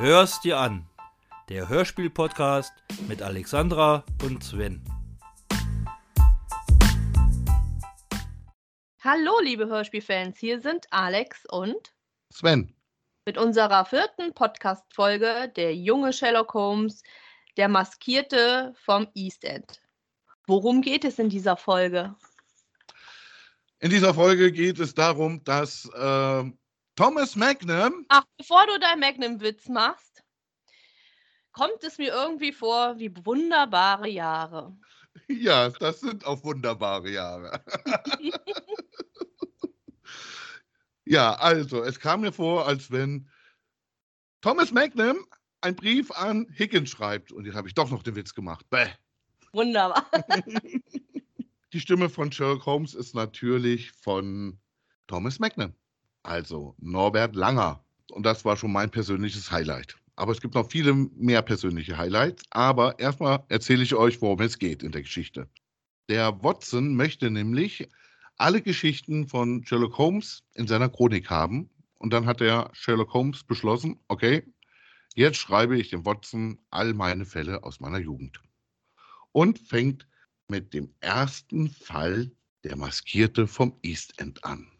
Hör's dir an. Der Hörspiel-Podcast mit Alexandra und Sven. Hallo, liebe Hörspielfans, hier sind Alex und Sven. Mit unserer vierten Podcast-Folge Der junge Sherlock Holmes, der Maskierte vom East End. Worum geht es in dieser Folge? In dieser Folge geht es darum, dass äh, Thomas Magnum. Ach, bevor du deinen Magnum-Witz machst, kommt es mir irgendwie vor wie wunderbare Jahre. Ja, das sind auch wunderbare Jahre. ja, also, es kam mir vor, als wenn Thomas Magnum einen Brief an Higgins schreibt. Und jetzt habe ich doch noch den Witz gemacht. Bäh. Wunderbar. Die Stimme von Sherlock Holmes ist natürlich von Thomas Magnum also Norbert Langer. Und das war schon mein persönliches Highlight. Aber es gibt noch viele mehr persönliche Highlights. Aber erstmal erzähle ich euch, worum es geht in der Geschichte. Der Watson möchte nämlich alle Geschichten von Sherlock Holmes in seiner Chronik haben. Und dann hat der Sherlock Holmes beschlossen, okay, jetzt schreibe ich dem Watson all meine Fälle aus meiner Jugend. Und fängt mit dem ersten Fall der Maskierte vom East End an.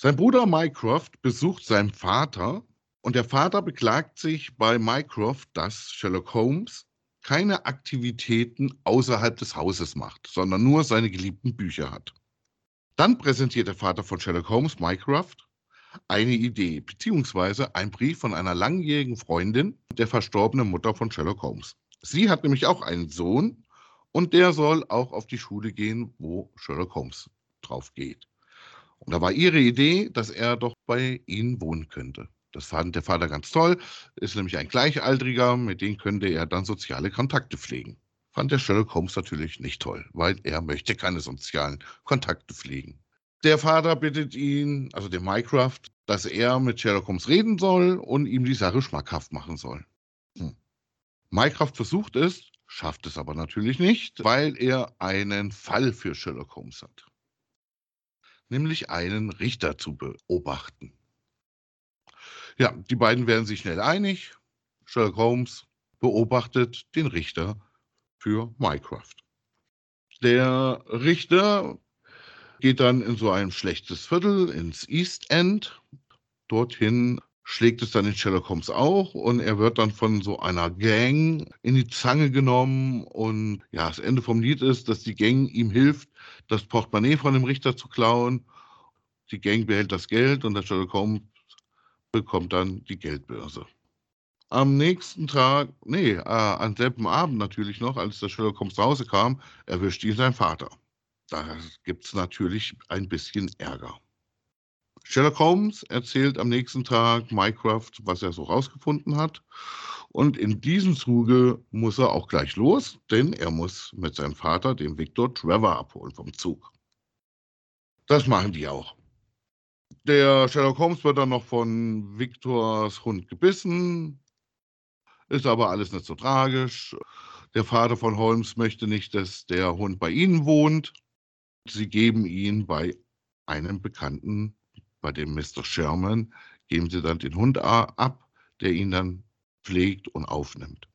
Sein Bruder Mycroft besucht seinen Vater und der Vater beklagt sich bei Mycroft, dass Sherlock Holmes keine Aktivitäten außerhalb des Hauses macht, sondern nur seine geliebten Bücher hat. Dann präsentiert der Vater von Sherlock Holmes, Mycroft, eine Idee beziehungsweise ein Brief von einer langjährigen Freundin der verstorbenen Mutter von Sherlock Holmes. Sie hat nämlich auch einen Sohn und der soll auch auf die Schule gehen, wo Sherlock Holmes drauf geht. Und da war ihre Idee, dass er doch bei ihnen wohnen könnte. Das fand der Vater ganz toll, ist nämlich ein Gleichaltriger, mit dem könnte er dann soziale Kontakte pflegen. Fand der Sherlock Holmes natürlich nicht toll, weil er möchte keine sozialen Kontakte pflegen. Der Vater bittet ihn, also den Mycroft, dass er mit Sherlock Holmes reden soll und ihm die Sache schmackhaft machen soll. Hm. Mycroft versucht es, schafft es aber natürlich nicht, weil er einen Fall für Sherlock Holmes hat nämlich einen Richter zu beobachten. Ja, die beiden werden sich schnell einig. Sherlock Holmes beobachtet den Richter für Mycroft. Der Richter geht dann in so ein schlechtes Viertel ins East End. Dorthin schlägt es dann in Sherlock Holmes auch und er wird dann von so einer Gang in die Zange genommen und ja, das Ende vom Lied ist, dass die Gang ihm hilft, das Portemonnaie von dem Richter zu klauen. Die Gang behält das Geld und der Sherlock Holmes bekommt dann die Geldbörse. Am nächsten Tag, nee, äh, am selben Abend natürlich noch, als der Sherlock Holmes nach Hause kam, erwischt ihn sein Vater. Da gibt es natürlich ein bisschen Ärger. Sherlock Holmes erzählt am nächsten Tag Mycroft, was er so rausgefunden hat. Und in diesem Zuge muss er auch gleich los, denn er muss mit seinem Vater den Victor Trevor abholen vom Zug. Das machen die auch. Der Sherlock Holmes wird dann noch von Victors Hund gebissen, ist aber alles nicht so tragisch. Der Vater von Holmes möchte nicht, dass der Hund bei ihnen wohnt. Sie geben ihn bei einem Bekannten bei dem Mr. Sherman geben sie dann den Hund ab, der ihn dann pflegt und aufnimmt.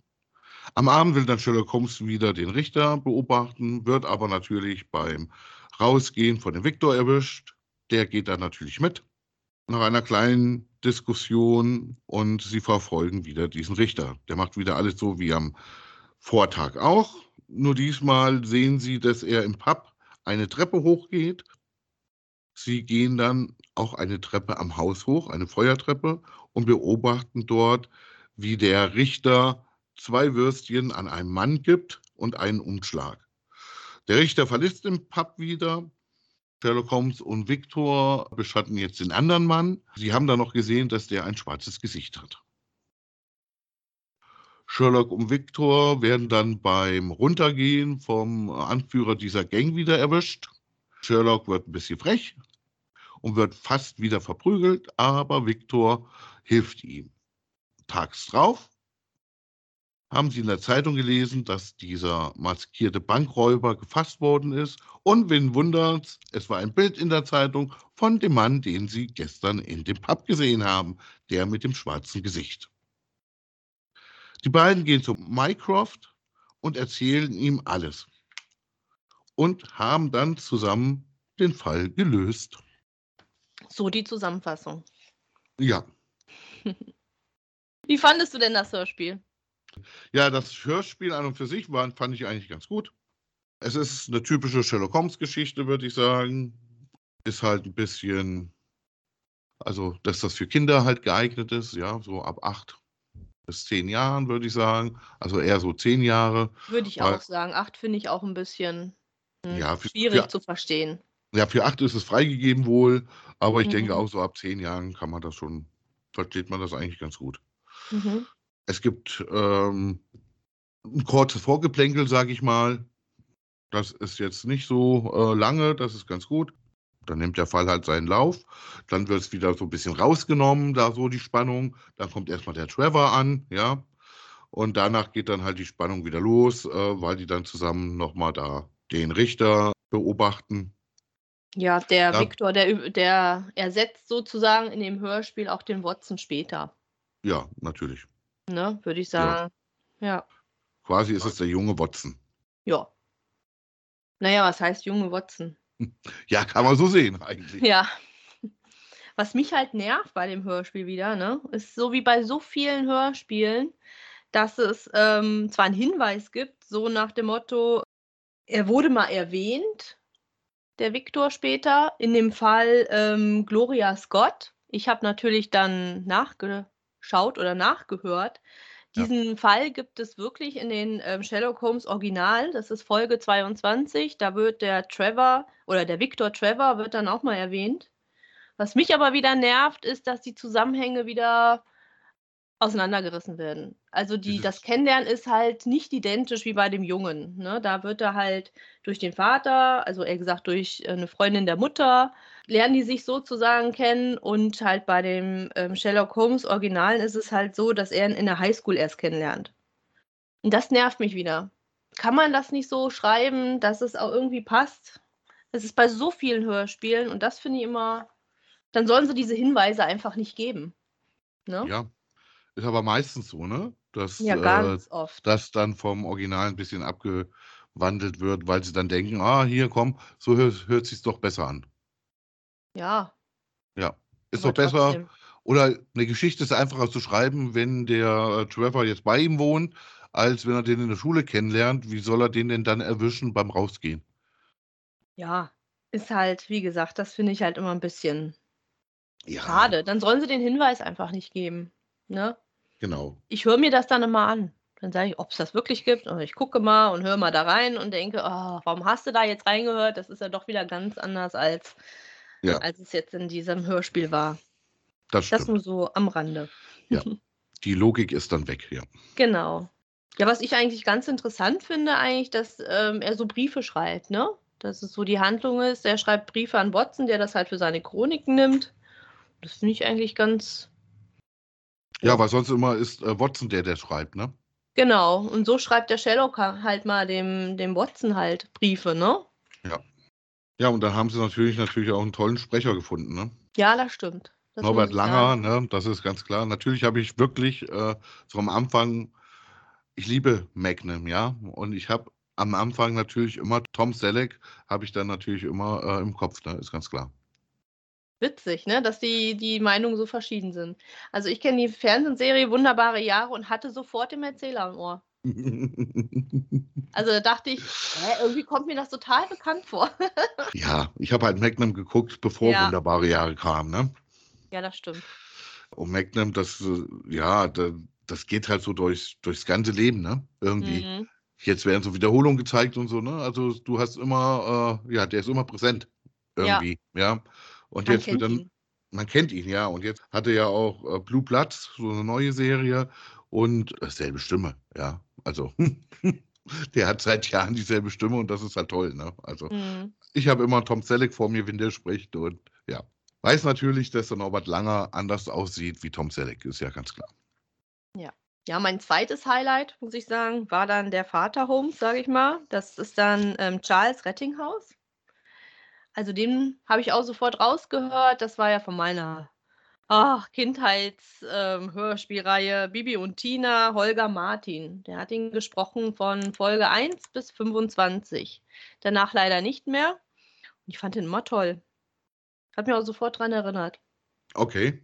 Am Abend will dann Sherlock Holmes wieder den Richter beobachten, wird aber natürlich beim Rausgehen von dem Victor erwischt. Der geht dann natürlich mit. Nach einer kleinen Diskussion und sie verfolgen wieder diesen Richter. Der macht wieder alles so wie am Vortag auch. Nur diesmal sehen sie, dass er im Pub eine Treppe hochgeht Sie gehen dann auch eine Treppe am Haus hoch, eine Feuertreppe, und beobachten dort, wie der Richter zwei Würstchen an einen Mann gibt und einen Umschlag. Der Richter verlässt den Pub wieder. Sherlock Holmes und Victor beschatten jetzt den anderen Mann. Sie haben dann noch gesehen, dass der ein schwarzes Gesicht hat. Sherlock und Victor werden dann beim Runtergehen vom Anführer dieser Gang wieder erwischt. Sherlock wird ein bisschen frech und wird fast wieder verprügelt, aber Victor hilft ihm. Tags drauf haben Sie in der Zeitung gelesen, dass dieser maskierte Bankräuber gefasst worden ist. Und wen wundert's, es war ein Bild in der Zeitung von dem Mann, den Sie gestern in dem Pub gesehen haben, der mit dem schwarzen Gesicht. Die beiden gehen zu Mycroft und erzählen ihm alles. Und haben dann zusammen den Fall gelöst. So die Zusammenfassung. Ja. Wie fandest du denn das Hörspiel? Ja, das Hörspiel an und für sich war, fand ich eigentlich ganz gut. Es ist eine typische Sherlock Holmes-Geschichte, würde ich sagen. Ist halt ein bisschen, also, dass das für Kinder halt geeignet ist, ja, so ab acht bis zehn Jahren, würde ich sagen. Also eher so zehn Jahre. Würde ich Weil- auch sagen. Acht finde ich auch ein bisschen hm, Ja, für- schwierig für- zu verstehen. Ja, für acht ist es freigegeben wohl, aber ich denke Mhm. auch so ab zehn Jahren kann man das schon, versteht man das eigentlich ganz gut. Mhm. Es gibt ähm, ein kurzes Vorgeplänkel, sage ich mal. Das ist jetzt nicht so äh, lange, das ist ganz gut. Dann nimmt der Fall halt seinen Lauf. Dann wird es wieder so ein bisschen rausgenommen, da so die Spannung. Dann kommt erstmal der Trevor an, ja. Und danach geht dann halt die Spannung wieder los, äh, weil die dann zusammen nochmal da den Richter beobachten. Ja, der Ja. Viktor, der, der ersetzt sozusagen in dem Hörspiel auch den Watson später. Ja, natürlich. Ne, würde ich Ja. sagen. Ja. Quasi ist es der junge Watson. Ja. Naja, was heißt junge Watson? Ja, kann man so sehen eigentlich. Ja. Was mich halt nervt bei dem Hörspiel wieder, ne, ist so wie bei so vielen Hörspielen, dass es ähm, zwar einen Hinweis gibt, so nach dem Motto, er wurde mal erwähnt, der Viktor später, in dem Fall ähm, Gloria Scott. Ich habe natürlich dann nachgeschaut oder nachgehört. Ja. Diesen Fall gibt es wirklich in den ähm, Sherlock Holmes Original. Das ist Folge 22. Da wird der Trevor oder der Victor Trevor wird dann auch mal erwähnt. Was mich aber wieder nervt, ist, dass die Zusammenhänge wieder auseinandergerissen werden. Also die, das Kennenlernen ist halt nicht identisch wie bei dem Jungen. Ne? Da wird er halt durch den Vater, also eher gesagt durch äh, eine Freundin der Mutter, lernen die sich sozusagen kennen und halt bei dem ähm, Sherlock Holmes Originalen ist es halt so, dass er ihn in der Highschool erst kennenlernt. Und das nervt mich wieder. Kann man das nicht so schreiben, dass es auch irgendwie passt? Es ist bei so vielen Hörspielen und das finde ich immer, dann sollen sie diese Hinweise einfach nicht geben. Ne? Ja, ist aber meistens so, ne? Dass, Ja, äh, ganz oft. das dann vom Original ein bisschen abgewandelt wird, weil sie dann denken, ah, hier, komm, so hört, hört sich doch besser an. Ja. Ja, ist aber doch besser. trotzdem. Oder eine Geschichte ist einfacher zu schreiben, wenn der äh, Trevor jetzt bei ihm wohnt, als wenn er den in der Schule kennenlernt. Wie soll er den denn dann erwischen beim Rausgehen? Ja, ist halt, wie gesagt, das finde ich halt immer ein bisschen Ja, schade. Dann sollen sie den Hinweis einfach nicht geben. Ne? Genau. Ich höre mir das dann immer an. Dann sage ich, ob es das wirklich gibt. Und ich gucke mal und höre mal da rein und denke, oh, warum hast du da jetzt reingehört? Das ist ja doch wieder ganz anders, als, Ja. als es jetzt in diesem Hörspiel war. Das Das stimmt. nur so am Rande. Die Logik ist dann weg, ja. Genau. Ja, was ich eigentlich ganz interessant finde, eigentlich, dass ähm, er so Briefe schreibt, ne? Dass es so die Handlung ist. Er schreibt Briefe an Watson, der das halt für seine Chroniken nimmt. Das finde ich eigentlich ganz Ja, weil sonst immer ist äh, Watson der, der schreibt, ne? genau. Und so schreibt der Sherlock ha- halt mal dem, dem Watson halt Briefe, ne? Ja, und dann haben sie natürlich, natürlich auch einen tollen Sprecher gefunden, ne? Ja, das stimmt. Das Norbert Langer, ne, das ist ganz klar. Natürlich habe ich wirklich äh, so am Anfang, ich liebe Magnum, ja, und ich habe am Anfang natürlich immer Tom Selleck, habe ich dann natürlich immer äh, im Kopf, ne, ist ganz klar. Witzig, ne? Dass die, die Meinungen so verschieden sind. Also ich kenne die Fernsehserie Wunderbare Jahre und hatte sofort den Erzähler im Ohr. Also da dachte ich, hä, irgendwie kommt mir das total bekannt vor. ja, ich habe halt Magnum geguckt, bevor Ja. wunderbare Jahre kamen, ne? ja, das stimmt. Und Magnum, das, äh, ja, da, das geht halt so durchs, durchs ganze Leben, ne? Irgendwie. Mhm. Jetzt werden so Wiederholungen gezeigt und so, ne? Also du hast immer, äh, ja, der ist immer präsent. Ja. Irgendwie, ja. Und Man jetzt wird kennt dann, ihn. man kennt ihn, ja. Und jetzt hat er ja auch äh, Blue Blood, so eine neue Serie und äh, selbe Stimme, ja. Also der hat seit Jahren dieselbe Stimme und das ist halt toll, ne? Also Mhm. ich habe immer Tom Selleck vor mir, wenn der spricht und ja. Weiß natürlich, dass der Norbert Langer anders aussieht wie Tom Selleck, ist ja ganz klar. Ja, mein zweites Highlight, muss ich sagen, war dann der Vater Holmes, sage ich mal. Das ist dann ähm, Charles Rettinghaus. Also den habe ich auch sofort rausgehört. Das war ja von meiner Ach, Kindheits-Hörspielreihe Bibi und Tina, Holger Martin. Der hat ihn gesprochen von Folge 1 bis 25. Danach leider nicht mehr. Und ich fand ihn immer toll. Hat mich auch sofort dran erinnert. Okay.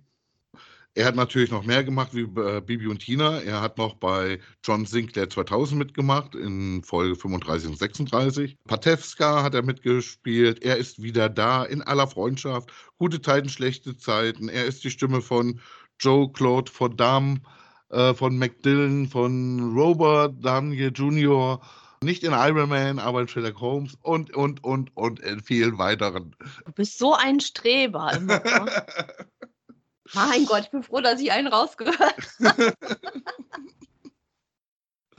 Er hat natürlich noch mehr gemacht wie äh, Bibi und Tina. Er hat noch bei John Sinclair 2000 mitgemacht in Folge 35 und 36. Patewska hat er mitgespielt. Er ist wieder da in aller Freundschaft. Gute Zeiten, schlechte Zeiten. Er ist die Stimme von Joe Claude Van Damme, äh, von McDillan, von Robert Daniel Jr., nicht in Iron Man, aber in Sherlock Holmes und, und, und, und in vielen weiteren. Du bist so ein Streber immer. Mein Gott, ich bin froh, dass ich einen rausgehört habe.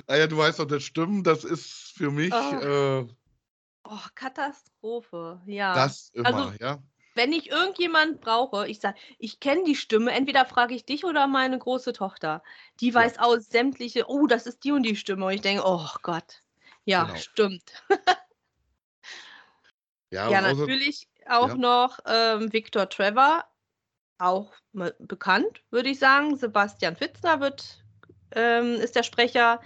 naja, du weißt doch, das Stimmen, das ist für mich. Oh, äh, oh Katastrophe, ja. Das immer, also, ja. Wenn ich irgendjemand brauche, ich sage, ich kenne die Stimme, entweder frage ich dich oder meine große Tochter. Die weiß ja. aus sämtliche, oh, das ist die und die Stimme. Und ich denke, oh Gott, ja, genau. stimmt. ja, ja natürlich auch ja. noch ähm, Victor Trevor, auch bekannt, würde ich sagen. Sebastian Fitzner wird, ähm, ist der Sprecher,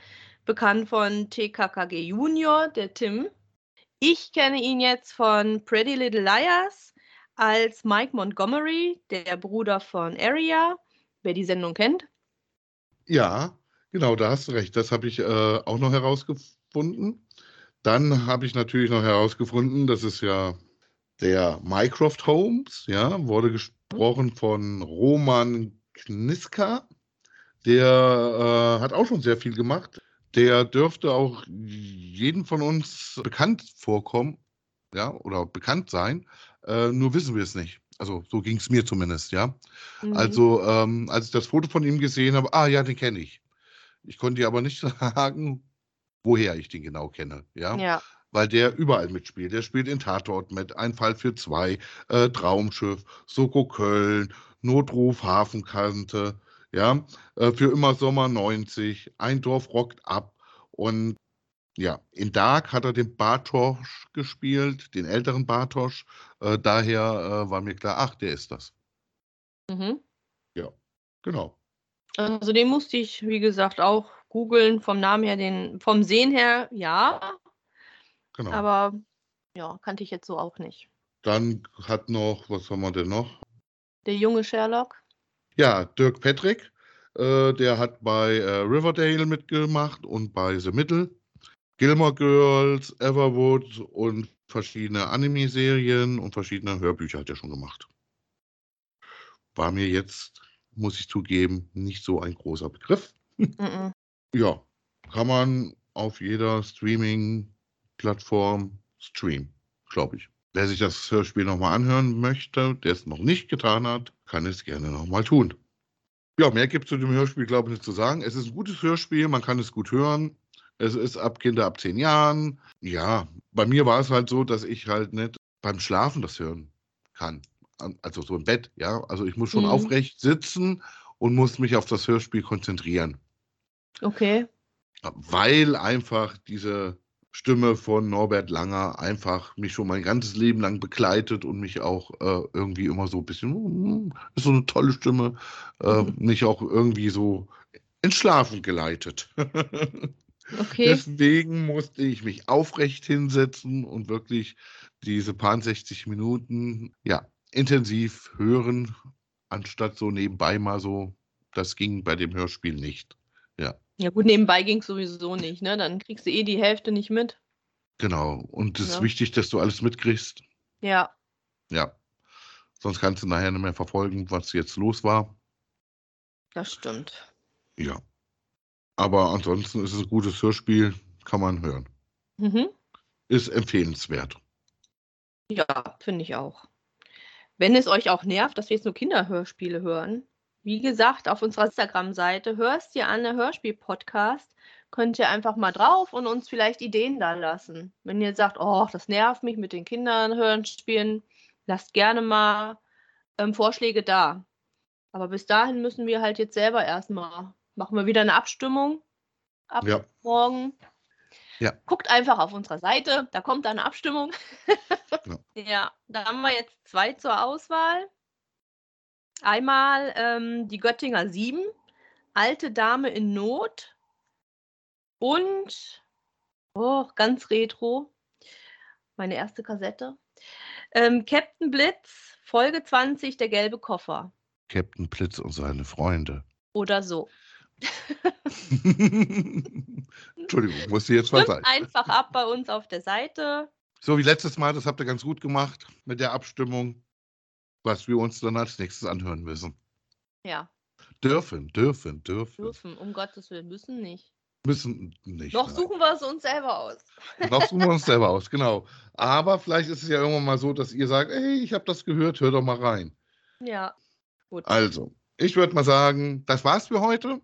bekannt von TKKG Junior, der Tim. Ich kenne ihn jetzt von Pretty Little Liars als Mike Montgomery, der Bruder von Aria, wer die Sendung kennt. Ja, genau, da hast du recht. Das habe ich äh, auch noch herausgefunden. Dann habe ich natürlich noch herausgefunden, das ist ja der Mycroft Holmes, ja, wurde gesprochen von Roman Kniska. Der äh, hat auch schon sehr viel gemacht. Der dürfte auch jedem von uns bekannt vorkommen, ja, oder bekannt sein. Äh, nur wissen wir es nicht. Also so ging es mir zumindest, ja. Mhm. Also ähm, als ich das Foto von ihm gesehen habe, ah ja, den kenne ich. Ich konnte dir aber nicht sagen, woher ich den genau kenne, ja. Ja weil der überall mitspielt. Der spielt in Tatort mit, Ein Fall für zwei, äh, Traumschiff, Soko Köln, Notruf Hafenkante, ja, äh, für immer Sommer 90, Ein Dorf rockt ab und ja, in Dark hat er den Bartosch gespielt, den älteren Bartosch. Äh, daher äh, war mir klar, ach, der ist das. Mhm. Ja, genau. Also den musste ich, wie gesagt, auch googeln. Vom Namen her, den, vom Sehen her, ja. Genau. Aber ja, kannte ich jetzt so auch nicht. Dann hat noch, was haben wir denn noch? Der junge Sherlock. Ja, Dirk Patrick. Äh, der hat bei äh, Riverdale mitgemacht und bei The Middle. Gilmore Girls, Everwood und verschiedene Anime-Serien und verschiedene Hörbücher hat er schon gemacht. War mir jetzt, muss ich zugeben, nicht so ein großer Begriff. Mm -mm. ja, kann man auf jeder Streaming- Plattform Stream, glaube ich. Wer sich das Hörspiel nochmal anhören möchte, der es noch nicht getan hat, kann es gerne nochmal tun. Ja, mehr gibt es zu dem Hörspiel, glaube ich, nicht zu sagen. Es ist ein gutes Hörspiel, man kann es gut hören. Es ist ab Kinder ab zehn Jahren. Ja, bei mir war es halt so, dass ich halt nicht beim Schlafen das hören kann. Also so im Bett, ja. Also ich muss schon mhm. aufrecht sitzen und muss mich auf das Hörspiel konzentrieren. Okay. Weil einfach diese Stimme von Norbert Langer einfach mich schon mein ganzes Leben lang begleitet und mich auch äh, irgendwie immer so ein bisschen, mm, ist so eine tolle Stimme, äh, mhm. mich auch irgendwie so ins Schlafen geleitet. Okay. Deswegen musste ich mich aufrecht hinsetzen und wirklich diese paar 60 Minuten, ja, intensiv hören, anstatt so nebenbei mal so. Das ging bei dem Hörspiel nicht. Ja. Ja gut, nebenbei ging es sowieso nicht, ne? Dann kriegst du eh die Hälfte nicht mit. Genau. Und es ist wichtig, dass du alles mitkriegst. Ja. Ja. Sonst kannst du nachher nicht mehr verfolgen, was jetzt los war. Das stimmt. Ja. Aber ansonsten ist es ein gutes Hörspiel, kann man hören. Mhm. Ist empfehlenswert. Ja, finde ich auch. Wenn es euch auch nervt, dass wir jetzt nur Kinderhörspiele hören, wie gesagt, auf unserer Instagram-Seite hörst dir an, der Hörspiel-Podcast, könnt ihr einfach mal drauf und uns vielleicht Ideen da lassen. Wenn ihr sagt, oh, das nervt mich mit den Kindern hören, spielen, lasst gerne mal ähm, Vorschläge da. Aber bis dahin müssen wir halt jetzt selber erstmal, machen wir wieder eine Abstimmung ab ja. morgen. Ja. Guckt einfach auf unserer Seite, da kommt eine Abstimmung. ja. ja, da haben wir jetzt zwei zur Auswahl. Einmal ähm, die Göttinger Sieben, Alte Dame in Not und, oh, ganz retro, meine erste Kassette, ähm, Captain Blitz, Folge 20, der gelbe Koffer. Captain Blitz und seine Freunde. Oder so. Entschuldigung, muss ich jetzt mal Stimmt sein. einfach ab bei uns auf der Seite. So wie letztes Mal, das habt ihr ganz gut gemacht mit der Abstimmung, was wir uns dann als nächstes anhören müssen. Ja, Dürfen, dürfen, dürfen. dürfen, um Gottes Willen, müssen nicht. Müssen nicht. Noch nein. suchen wir es uns selber aus. Noch suchen wir uns selber aus, genau. Aber vielleicht ist es ja irgendwann mal so, dass ihr sagt, ey, ich habe das gehört, hör doch mal rein. Ja, gut. Also, ich würde mal sagen, das war's für heute.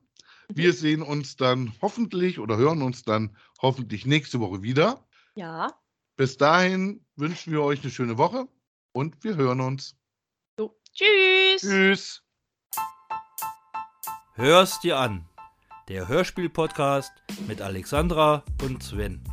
Wir sehen uns dann hoffentlich oder hören uns dann hoffentlich nächste Woche wieder. Ja, Bis dahin wünschen wir euch eine schöne Woche und wir hören uns. Tschüss. Tschüss. Hör's dir an. Der Hörspiel-Podcast mit Alexandra und Sven.